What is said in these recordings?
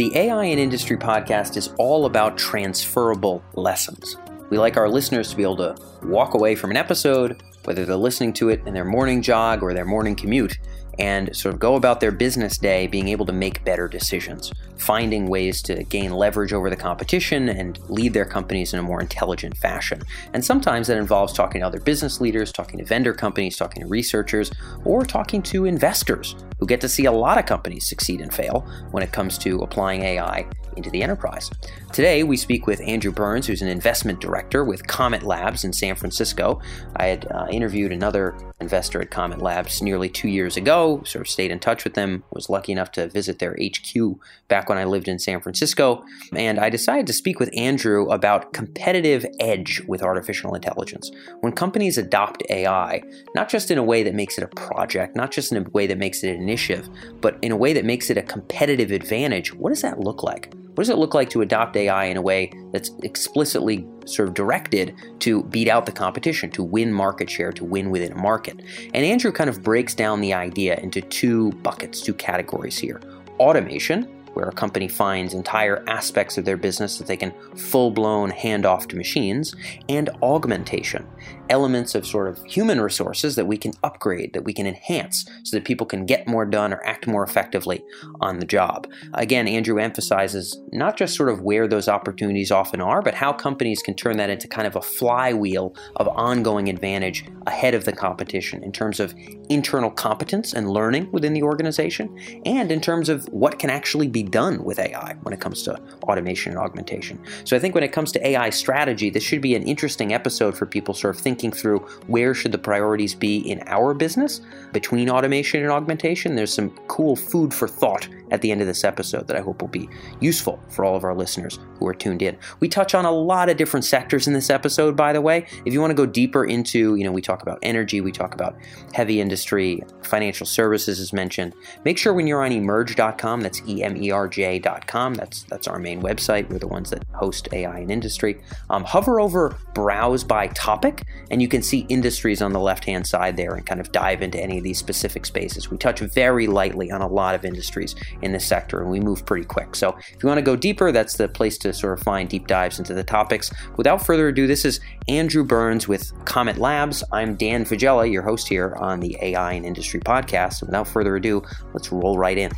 The AI in Industry podcast is all about transferable lessons. We like our listeners to be able to walk away from an episode, whether they're listening to it in their morning jog or their morning commute, and sort of go about their business day being able to make better decisions, finding ways to gain leverage over the competition and lead their companies in a more intelligent fashion. And sometimes that involves talking to other business leaders, talking to vendor companies, talking to researchers, or talking to investors who get to see a lot of companies succeed and fail when it comes to applying AI into the enterprise. Today, we speak with Andrew Burns, who's an investment director with Comet Labs in San Francisco. I had uh, interviewed another investor at Comet Labs nearly two years ago, sort of stayed in touch with them, was lucky enough to visit their HQ back when I lived in San Francisco, and I decided to speak with Andrew about competitive edge with artificial intelligence. When companies adopt AI, not just in a way that makes it a project, not just in a way that makes it an initiative, but in a way that makes it a competitive advantage, what does that look like? What does it look like to adopt AI in a way that's explicitly sort of directed to beat out the competition, to win market share, to win within a market? And Andrew kind of breaks down the idea into two buckets, two categories here automation, where a company finds entire aspects of their business that they can full blown hand off to machines, and augmentation, elements of sort of human resources that we can upgrade, that we can enhance, so that people can get more done or act more effectively on the job. Again, Andrew emphasizes not just sort of where those opportunities often are, but how companies can turn that into kind of a flywheel of ongoing advantage ahead of the competition in terms of internal competence and learning within the organization, and in terms of what can actually be done with AI when it comes to automation and augmentation. So I think when it comes to AI strategy, this should be an interesting episode for people sort of thinking thinking through where should the priorities be in our business between automation and augmentation. There's some cool food for thought at the end of this episode that I hope will be useful for all of our listeners who are tuned in. We touch on a lot of different sectors in this episode, by the way. If you want to go deeper into, you know, we talk about energy, we talk about heavy industry, financial services is mentioned. Make sure when you're on emerj.com, that's E M E R J.com, that's, that's our main website. We're the ones that host AI in industry. Um, hover over browse by topic, and you can see industries on the left hand side there and kind of dive into any of these specific spaces. We touch very lightly on a lot of industries in this sector, and we move pretty quick. So if you want to go deeper, that's the place to sort of find deep dives into the topics. Without further ado, this is Andrew Burns with Comet Labs. I'm Dan Faggella, your host here on the AI and Industry podcast. Without further ado, let's roll right in.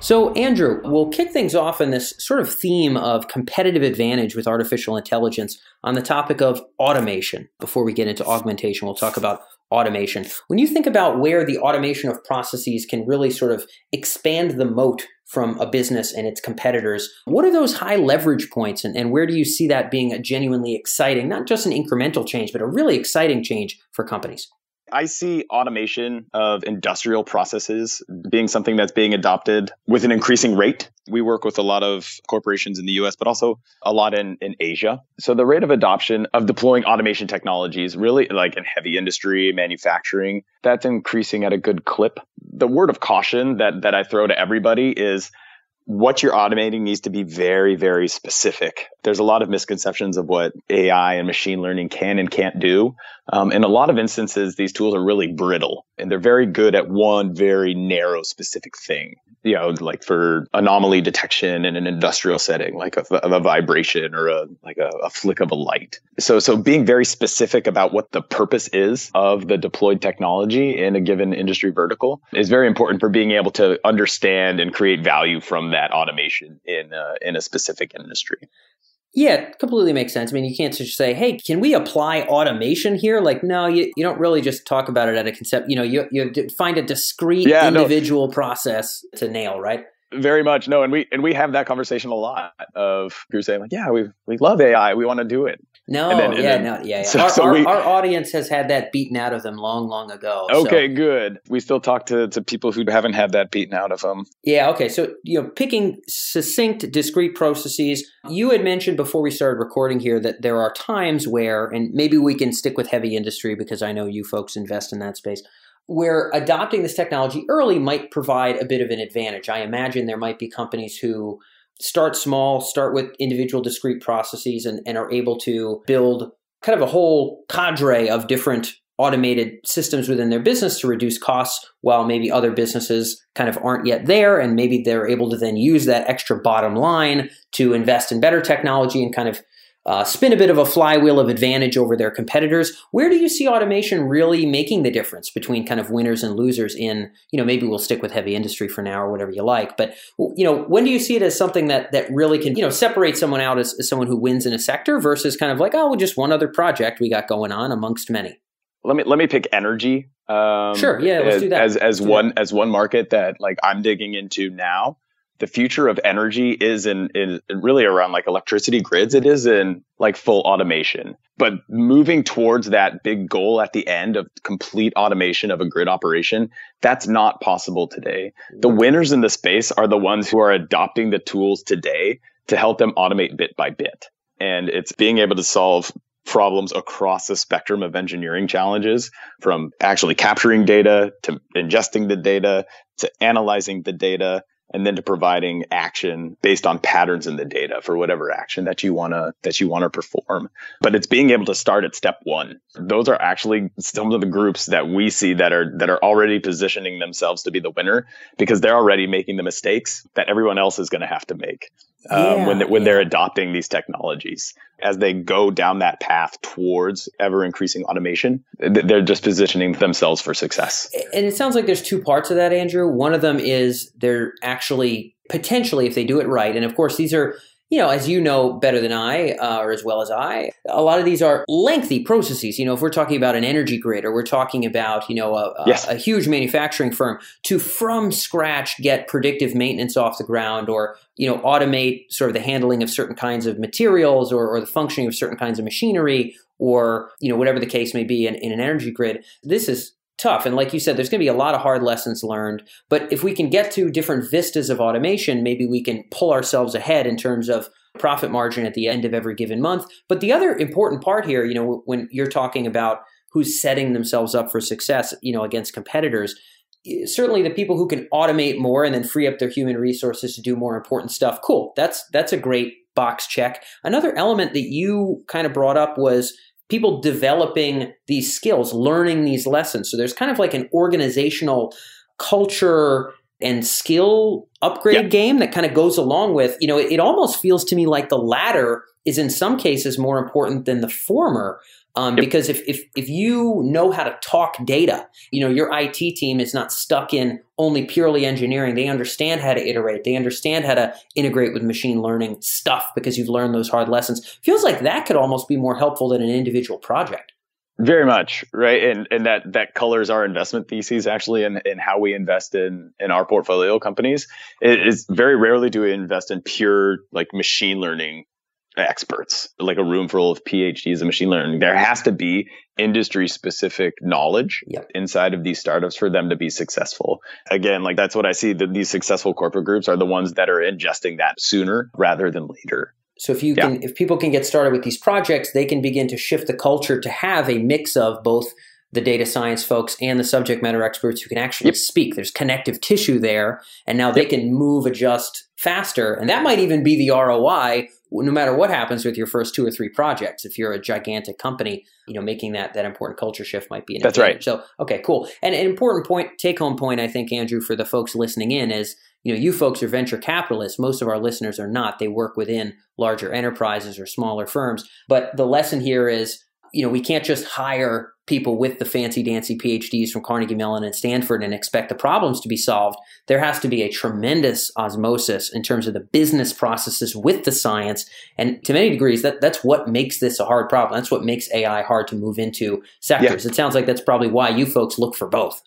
So, Andrew, we'll kick things off in this sort of theme of competitive advantage with artificial intelligence on the topic of automation. Before we get into augmentation, we'll talk about automation. When you think about where the automation of processes can really sort of expand the moat from a business and its competitors, what are those high leverage points and, and where do you see that being a genuinely exciting, not just an incremental change, but a really exciting change for companies? I see automation of industrial processes being something that's being adopted with an increasing rate. We work with a lot of corporations in the US, but also a lot in, in Asia. So the rate of adoption of deploying automation technologies, really like in heavy industry, manufacturing, that's increasing at a good clip. The word of caution that, that I throw to everybody is what you're automating needs to be very, very specific. There's a lot of misconceptions of what AI and machine learning can and can't do. Um, in a lot of instances, these tools are really brittle and they're very good at one very narrow specific thing. You know, like for anomaly detection in an industrial setting, like a, a vibration or a like a, a flick of a light. So, so being very specific about what the purpose is of the deployed technology in a given industry vertical is very important for being able to understand and create value from that automation in uh, in a specific industry. Yeah, it completely makes sense. I mean, you can't just say, "Hey, can we apply automation here?" Like, no, you, you don't really just talk about it at a concept. You know, you you find a discrete yeah, individual no. process to nail, right? Very much no, and we and we have that conversation a lot of who saying like, yeah, we we love AI, we want to do it. No, then, yeah, then, no, yeah, yeah. So, our, so our, our, audience has had that beaten out of them long, long ago. Okay, so. good. We still talk to to people who haven't had that beaten out of them. Yeah. Okay. So you know, picking succinct, discrete processes. You had mentioned before we started recording here that there are times where, and maybe we can stick with heavy industry because I know you folks invest in that space where adopting this technology early might provide a bit of an advantage. I imagine there might be companies who start small, start with individual discrete processes, and, and are able to build kind of a whole cadre of different automated systems within their business to reduce costs while maybe other businesses kind of aren't yet there and maybe they're able to then use that extra bottom line to invest in better technology and kind of uh, spin a bit of a flywheel of advantage over their competitors. Where do you see automation really making the difference between kind of winners and losers in, you know, maybe we'll stick with heavy industry for now or whatever you like. But, you know, when do you see it as something that, that really can, you know, separate someone out as, as someone who wins in a sector versus kind of like, oh, well, just one other project we got going on amongst many? Let me, let me pick energy. Um, sure. Yeah. Let's as, do that. As, as one, that. as one market that like I'm digging into now the future of energy is in, in, really around like electricity grids. It is in like full automation, but moving towards that big goal at the end of complete automation of a grid operation, that's not possible today. The winners in the space are the ones who are adopting the tools today to help them automate bit by bit. And it's being able to solve problems across the spectrum of engineering challenges from actually capturing data to ingesting the data to analyzing the data and then to providing action based on patterns in the data for whatever action that you want to that you want to perform. But it's being able to start at step 1 those are actually some of the groups that we see that are that are already positioning themselves to be the winner because they're already making the mistakes that everyone else is going to have to make um, yeah, when, they, when they're adopting these technologies. As they go down that path towards ever increasing automation they're just positioning themselves for success. And it sounds like there's two parts of that andrew. One of them is they're actually potentially if they do it right and of course these are you know, as you know better than I, uh, or as well as I, a lot of these are lengthy processes. You know, if we're talking about an energy grid or we're talking about, you know, a, yes. a, a, huge manufacturing firm to from scratch get predictive maintenance off the ground or, you know, automate sort of the handling of certain kinds of materials or, or the functioning of certain kinds of machinery or, you know, whatever the case may be in, in an energy grid. This is tough. And like you said, there's going to be a lot of hard lessons learned. But if we can get to different vistas of automation, maybe we can pull ourselves ahead in terms of profit margin at the end of every given month. But the other important part here, you know, when you're talking about who's setting themselves up for success, you know, against competitors, certainly the people who can automate more and then free up their human resources to do more important stuff. Cool. That's that's a great box check. Another element that you kind of brought up was people developing these skills, learning these lessons. So there's kind of like an organizational culture and skill upgrade yeah. game that kind of goes along with, you know, it, it, almost feels to me like the latter is in some cases more important than the former. Um, yep. Because if, if if you know how to talk data, you know your IT team is not stuck in only purely engineering. They understand how to iterate. They understand how to integrate with machine learning stuff because you've learned those hard lessons. Feels like that could almost be more helpful than an individual project. Very much, right? And and that that colors our investment theses actually in, in how we invest in in our portfolio companies. It is very rarely do we invest in pure like machine learning experts, like a room full of PhDs in machine learning. There has to be industry specific knowledge yep. inside of these startups for them to be successful. Again, like that's what I see that these successful corporate groups are the ones that are ingesting that sooner rather than later. So if you yeah. can if people can get started with these projects, they can begin to shift the culture to have a mix of both the data science folks and the subject matter experts who can actually yep. speak. There's connective tissue there, and now yep. they can move, adjust faster. And that might even be the ROI no matter what happens with your first two or three projects. If you're a gigantic company, you know, making that that important culture shift might be an That's advantage. right. So, okay, cool. And an important point, take home point, I think, Andrew, for the folks listening in is, you know, you folks are venture capitalists. Most of our listeners are not. They work within larger enterprises or smaller firms. But the lesson here is, you know, we can't just hire people with the fancy dancy PhDs from Carnegie Mellon and Stanford and expect the problems to be solved. There has to be a tremendous osmosis in terms of the business processes with the science. And to many degrees, that, that's what makes this a hard problem. That's what makes AI hard to move into sectors. Yeah. It sounds like that's probably why you folks look for both.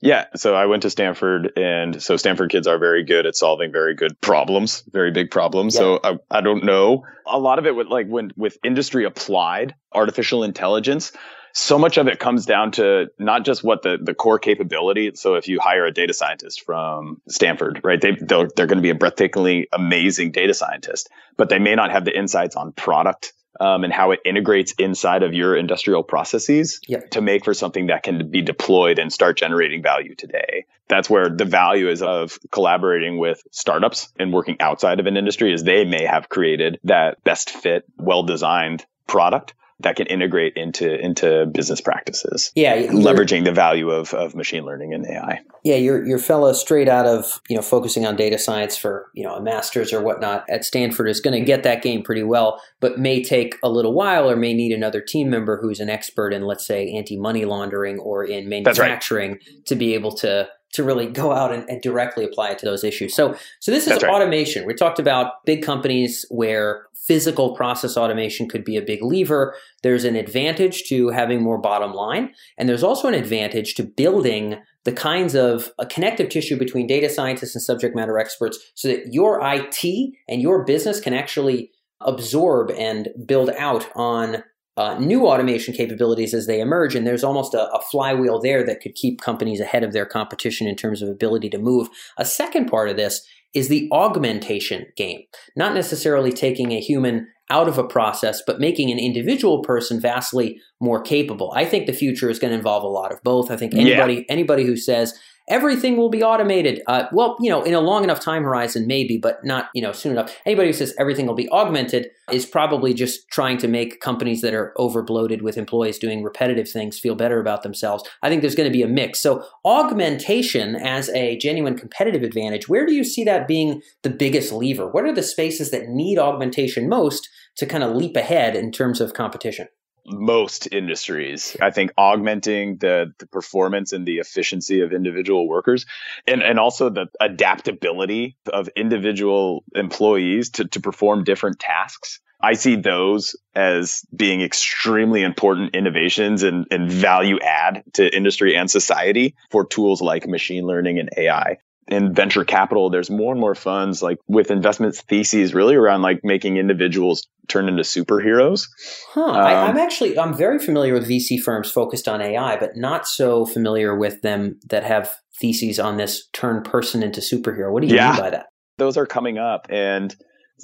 Yeah. So I went to Stanford, and so Stanford kids are very good at solving very good problems, very big problems. Yeah. So I, I don't know. A lot of it with like when with industry applied artificial intelligence, so much of it comes down to not just what the, the core capability. So if you hire a data scientist from Stanford, right, they, they're, they're going to be a breathtakingly amazing data scientist, but they may not have the insights on product um, and how it integrates inside of your industrial processes yep. to make for something that can be deployed and start generating value today. That's where the value is of collaborating with startups and working outside of an industry is they may have created that best fit, well designed product that can integrate into into business practices. Yeah, leveraging the value of, of machine learning and AI. Yeah, your your fellow straight out of you know focusing on data science for you know a master's or whatnot at Stanford is going to get that game pretty well, but may take a little while or may need another team member who's an expert in let's say anti money laundering or in manufacturing right. to be able to to really go out and, and, directly apply it to those issues. So, so this is right. automation. We talked about big companies where physical process automation could be a big lever. There's an advantage to having more bottom line, and there's also an advantage to building the kinds of a connective tissue between data scientists and subject matter experts so that your IT and your business can actually absorb and build out on uh, new automation capabilities as they emerge. And there's almost a, a, flywheel there that could keep companies ahead of their competition in terms of ability to move. A second part of this is the augmentation game, not necessarily taking a human out of a process, but making an individual person vastly more capable. I think the future is going to involve a lot of both. I think anybody yeah. anybody who says everything will be automated. Uh, well, you know, in a long enough time horizon, maybe, but not, you know, soon enough. Anybody who says everything will be augmented is probably just trying to make companies that are overbloated with employees doing repetitive things feel better about themselves. I think there's going to be a mix. So, augmentation as a genuine competitive advantage, where do you see that being the biggest lever? What are the spaces that need augmentation most to kind of leap ahead in terms of competition? Most industries. I think augmenting the, the performance and the efficiency of individual workers and, and also the adaptability of individual employees to, to perform different tasks. I see those as being extremely important innovations and, and value add to industry and society for tools like machine learning and AI in venture capital, there's more and more funds like with investment theses really around like making individuals turn into superheroes. Huh. Um, I, am actually I'm very familiar with VC firms focused on AI, but not so familiar with them that have theses on this turn person into superhero. What do you yeah, mean by that? Those are coming up, and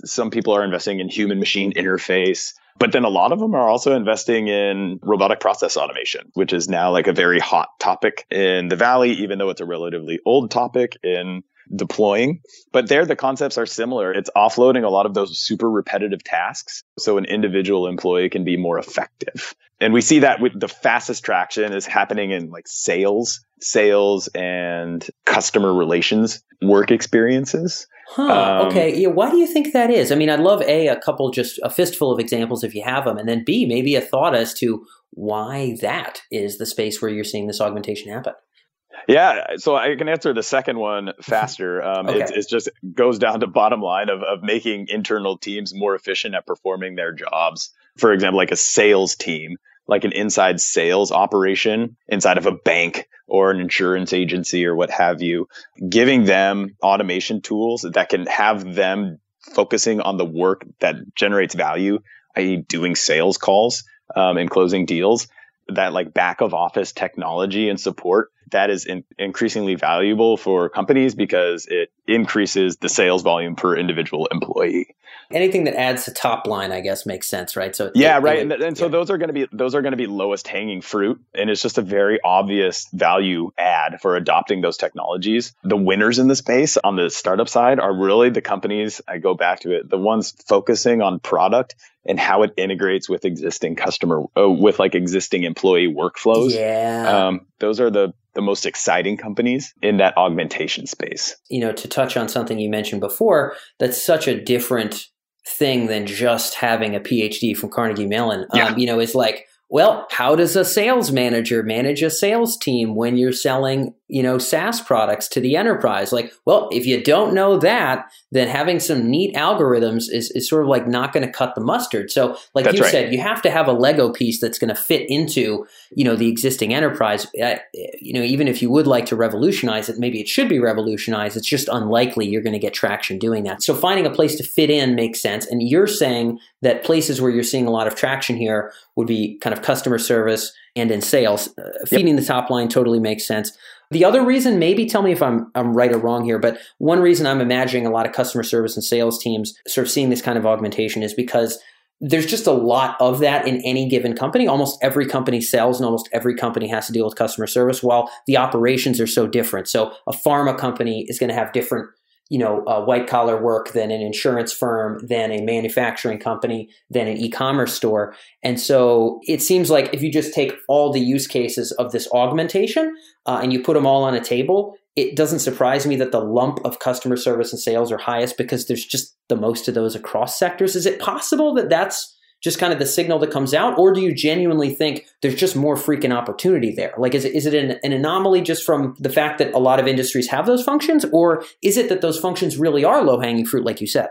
some people are investing in human machine interface. But then a lot of them are also investing in robotic process automation, which is now like a very hot topic in the Valley, even though it's a relatively old topic in deploying. But there, the concepts are similar. It's offloading a lot of those super repetitive tasks so an individual employee can be more effective. And we see that with the fastest traction is happening in like sales, sales and customer relations work experiences. Huh. Um, okay. Yeah. Why do you think that is? I mean, I'd love a a couple just a fistful of examples if you have them, and then b maybe a thought as to why that is the space where you're seeing this augmentation happen. Yeah, so I can answer the second one faster. Um, okay. it, just goes down to bottom line of, of making internal teams more efficient at performing their jobs. For example, like a sales team, like an inside sales operation inside of a bank or an insurance agency or what have you, giving them automation tools that can have them focusing on the work that generates value, i.e., doing sales calls um, and closing deals. That like back of office technology and support that is in, increasingly valuable for companies because it increases the sales volume per individual employee. Anything that adds to top line, I guess, makes sense, right? So yeah, it, right, it, and, and so those are going to be those are going to be lowest hanging fruit, and it's just a very obvious value add for adopting those technologies. The winners in the space on the startup side are really the companies. I go back to it, the ones focusing on product and how it integrates with existing customer, uh, with like existing employee workflows. Yeah, um, those are the the most exciting companies in that augmentation space. You know, to touch on something you mentioned before, that's such a different thing than just having a PhD from Carnegie Mellon. Yeah. Um, you know, it's like, well, how does a sales manager manage a sales team when you're selling you know SaaS products to the enterprise. Like, well, if you don't know that, then having some neat algorithms is, is sort of like not going to cut the mustard. So, like that's you right. said, you have to have a Lego piece that's going to fit into you know the existing enterprise. Uh, you know, even if you would like to revolutionize it, maybe it should be revolutionized. It's just unlikely you're going to get traction doing that. So, finding a place to fit in makes sense. And you're saying that places where you're seeing a lot of traction here would be kind of customer service and in sales. Uh, feeding yep. the top line totally makes sense. The other reason, maybe tell me if I'm I'm right or wrong here, but one reason I'm imagining a lot of customer service and sales teams sort of seeing this kind of augmentation is because there's just a lot of that in any given company. Almost every company sells and almost every company has to deal with customer service while the operations are so different. So a pharma company is going to have different you know, white collar work than an insurance firm, than a manufacturing company, than an e-commerce store. And so it seems like if you just take all the use cases of this augmentation uh, and you put them all on a table, it doesn't surprise me that the lump of customer service and sales are highest because there's just the most of those across sectors. Is it possible that that's just kind of the signal that comes out, or do you genuinely think there's just more freaking opportunity there? Like, is it, is it an, an anomaly just from the fact that a lot of industries have those functions, or is it that those functions really are low hanging fruit, like you said?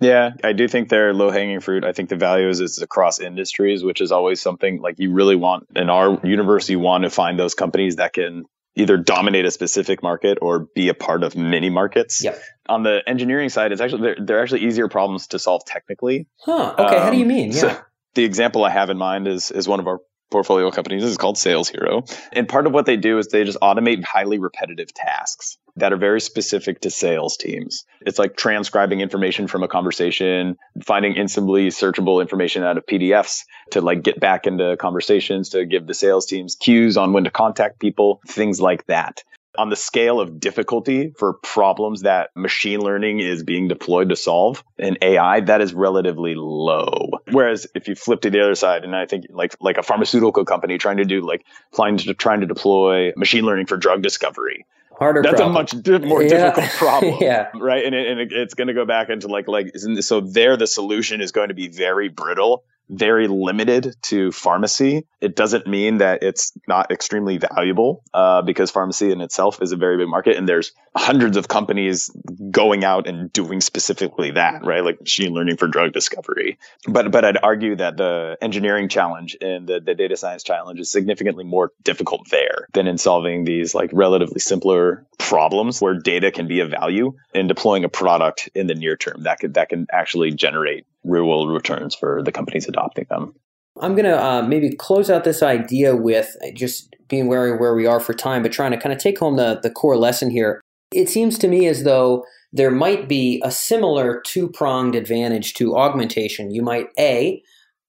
Yeah, I do think they're low hanging fruit. I think the value is it's across industries, which is always something like you really want in our universe. You want to find those companies that can either dominate a specific market or be a part of many markets. Yep. On the engineering side, it's actually they're, they're actually easier problems to solve technically. Huh. Okay. Um, How do you um, mean? Yeah. So the example I have in mind is is one of our portfolio companies. Is called Sales Hero. And part of what they do is they just automate highly repetitive tasks that are very specific to sales teams. It's like transcribing information from a conversation, finding instantly searchable information out of PDFs to like get back into conversations to give the sales teams cues on when to contact people, things like that on the scale of difficulty for problems that machine learning is being deployed to solve in AI, that is relatively low. Whereas if you flip to the other side, and I think like like a pharmaceutical company trying to do like trying to trying to deploy machine learning for drug discovery, harder that's problem. a much di- more yeah. difficult problem yeah right and, it, and it, it's going to go back into like like so there the solution is going to be very brittle very limited to pharmacy. It doesn't mean that it's not extremely valuable uh, because pharmacy in itself is a very big market, and there's hundreds of companies going out and doing specifically that, right? Like machine learning for drug discovery. But but I'd argue that the engineering challenge and the, the data science challenge is significantly more difficult there than in solving these like relatively simpler problems where data can be of value and deploying a product in the near term that could that can actually generate real world returns for the companies adopting them. I'm going to uh, maybe close out this idea with just being wary where we are for time, but trying to kind of take home the, the core lesson here. It seems to me as though there might be a similar two pronged advantage to augmentation. You might, A,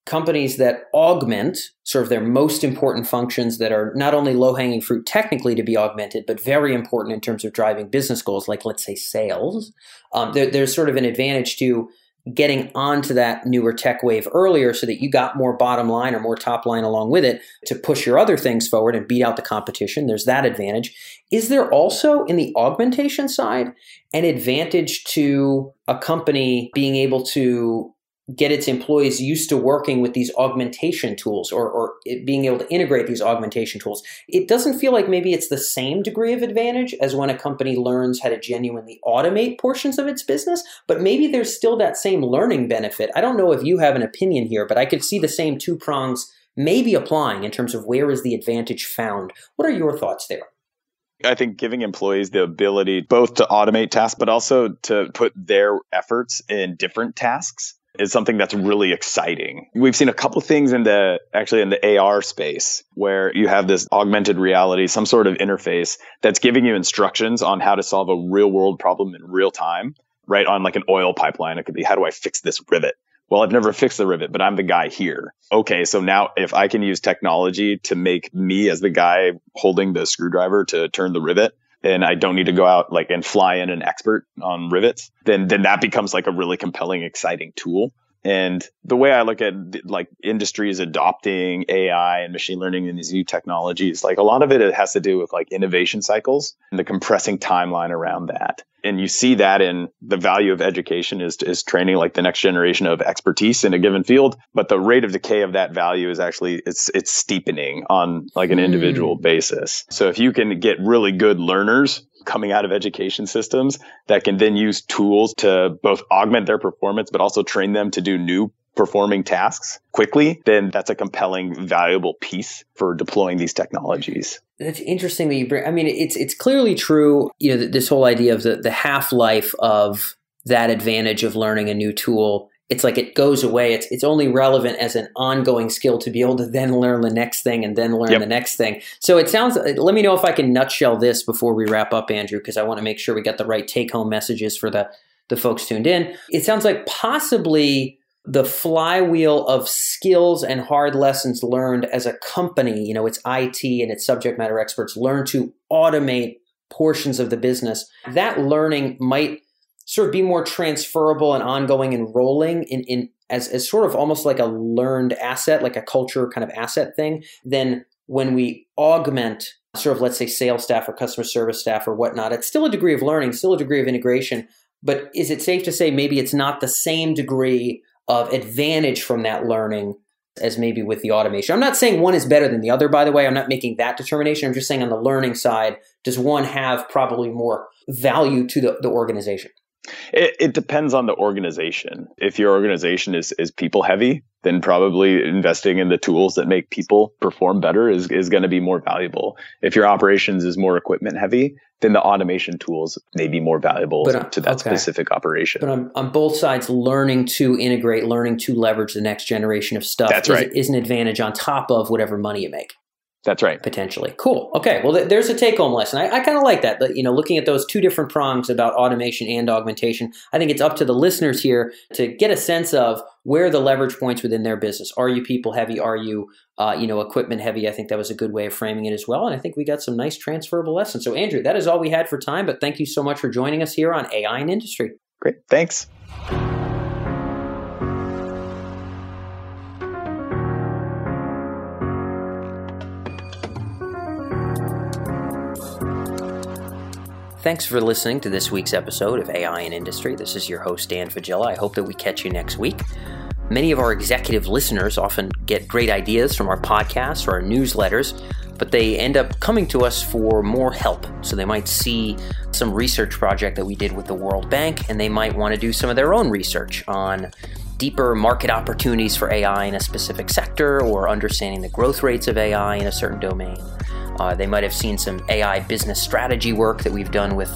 companies that augment sort of their most important functions that are not only low hanging fruit technically to be augmented, but very important in terms of driving business goals, like let's say sales. Um, there, there's sort of an advantage to getting onto that newer tech wave earlier so that you got more bottom line or more top line along with it to push your other things forward and beat out the competition. There's that advantage. Is there also in the augmentation side an advantage to a company being able to get its employees used to working with these augmentation tools or, or being able to integrate these augmentation tools. It doesn't feel like maybe it's the same degree of advantage as when a company learns how to genuinely automate portions of its business, but maybe there's still that same learning benefit. I don't know if you have an opinion here, but I could see the same two prongs maybe applying in terms of where is the advantage found. What are your thoughts there? I think giving employees the ability both to automate tasks, but also to put their efforts in different tasks is something that's really exciting. We've seen a couple things in the actually in the AR space where you have this augmented reality, some sort of interface that's giving you instructions on how to solve a real world problem in real time, right? On like an oil pipeline. It could be, how do I fix this rivet? Well, I've never fixed the rivet, but I'm the guy here. Okay. So now if I can use technology to make me as the guy holding the screwdriver to turn the rivet, and I don't need to go out like and fly in an expert on rivets, then then that becomes like a really compelling, exciting tool. And the way I look at like industries adopting AI and machine learning and these new technologies, like a lot of it, it has to do with like innovation cycles and the compressing timeline around that. And you see that in the value of education is, is training like the next generation of expertise in a given field. But the rate of decay of that value is actually, it's, it's steepening on like an individual mm. basis. So if you can get really good learners coming out of education systems that can then use tools to both augment their performance, but also train them to do new performing tasks quickly, then that's a compelling, valuable piece for deploying these technologies. That's interesting that you bring. I mean, it's it's clearly true. You know, this whole idea of the the half life of that advantage of learning a new tool it's like it goes away. It's it's only relevant as an ongoing skill to be able to then learn the next thing and then learn yep. the next thing. So it sounds. Uh, let me know if I can nutshell this before we wrap up, Andrew, because I want to make sure we got the right take home messages for the the folks tuned in. It sounds like possibly the flywheel of skills and hard lessons learned as a company. You know, it's IT and its subject matter experts learn to automate portions of the business. That learning might sort of be more transferable and ongoing and rolling in, in as, as sort of almost like a learned asset, like a culture kind of asset thing, then when we augment sort of let's say sales staff or customer service staff or whatnot, it's still a degree of learning, still a degree of integration. But is it safe to say maybe it's not the same degree of advantage from that learning as maybe with the automation? I'm not saying one is better than the other, by the way. I'm not making that determination. I'm just saying on the learning side, does one have probably more value to the, the organization? It, it, depends on the organization. If your organization is, is people heavy, then probably investing in the tools that make people perform better is, is going to be more valuable. If your operations is more equipment heavy, then the automation tools may be more valuable but, uh, to that okay. specific operation. But on, on, both sides, learning to integrate, learning to leverage the next generation of stuff That's is, right. is an advantage on top of whatever money you make. That's right. Potentially. Cool. Okay. Well, th- there's a take home lesson. I, I kind of like that. But, you know, looking at those two different prongs about automation and augmentation, I think it's up to the listeners here to get a sense of where the leverage points within their business. Are you people heavy? Are you, uh, you know, equipment heavy? I think that was a good way of framing it as well. And I think we got some nice transferable lessons. So, Andrew, that is all we had for time. But thank you so much for joining us here on AI and Industry. Great. Thanks. Thanks for listening to this week's episode of AI in Industry. This is your host, Dan Faggella. I hope that we catch you next week. Many of our executive listeners often get great ideas from our podcasts or our newsletters, but they end up coming to us for more help. So they might see some research project that we did with the World Bank, and they might want to do some of their own research on deeper market opportunities for AI in a specific sector or understanding the growth rates of AI in a certain domain. Uh, they might have seen some AI business strategy work that we've done with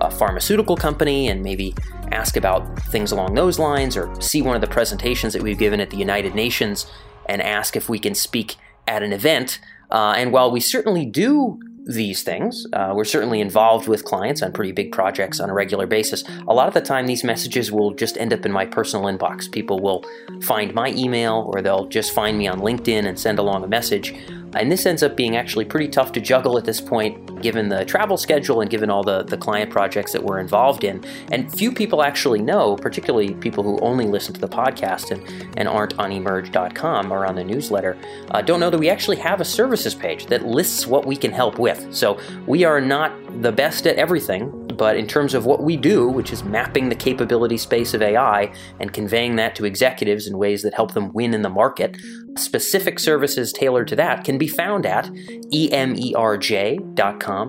a pharmaceutical company and maybe ask about things along those lines or see one of the presentations that we've given at the United Nations and ask if we can speak at an event. Uh, and while we certainly do these things. Uh, we're certainly involved with clients on pretty big projects on a regular basis. A lot of the time, these messages will just end up in my personal inbox. People will find my email or they'll just find me on LinkedIn and send along a message. And this ends up being actually pretty tough to juggle at this point, given the travel schedule and given all the, the client projects that we're involved in. And few people actually know, particularly people who only listen to the podcast and, and aren't on emerj.com or on the newsletter, uh, don't know that we actually have a services page that lists what we can help with. So we are not the best at everything, but in terms of what we do, which is mapping the capability space of AI and conveying that to executives in ways that help them win in the market, specific services tailored to that can be found at emerj.com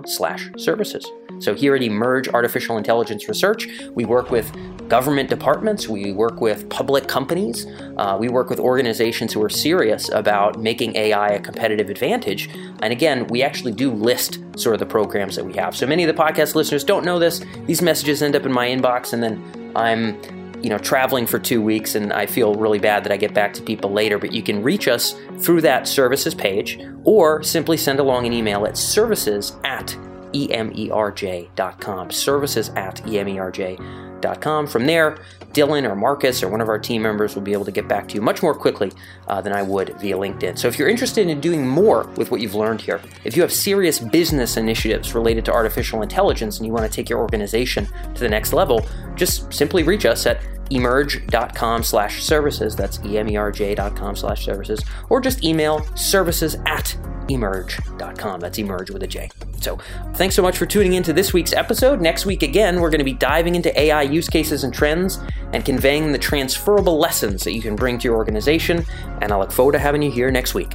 slash services. So here at Emerj Artificial Intelligence Research, we work with government departments, we work with public companies, uh, we work with organizations who are serious about making AI a competitive advantage. And again, we actually do list sort of the programs that we have. So many of the podcast listeners don't know this. These messages end up in my inbox, and then I'm you know traveling for two weeks and i feel really bad that i get back to people later but you can reach us through that services page or simply send along an email at services at emerj.com. Services at emerj.com. From there, Dylan or Marcus or one of our team members will be able to get back to you much more quickly uh, than I would via LinkedIn. So if you're interested in doing more with what you've learned here, if you have serious business initiatives related to artificial intelligence and you want to take your organization to the next level, just simply reach us at emerj.com slash services. That's emerj.com slash services. Or just email services at emerj.com. That's emerge with a J. So thanks so much for tuning in to this week's episode. Next week, again, we're going to be diving into AI use cases and trends and conveying the transferable lessons that you can bring to your organization. And I look forward to having you here next week.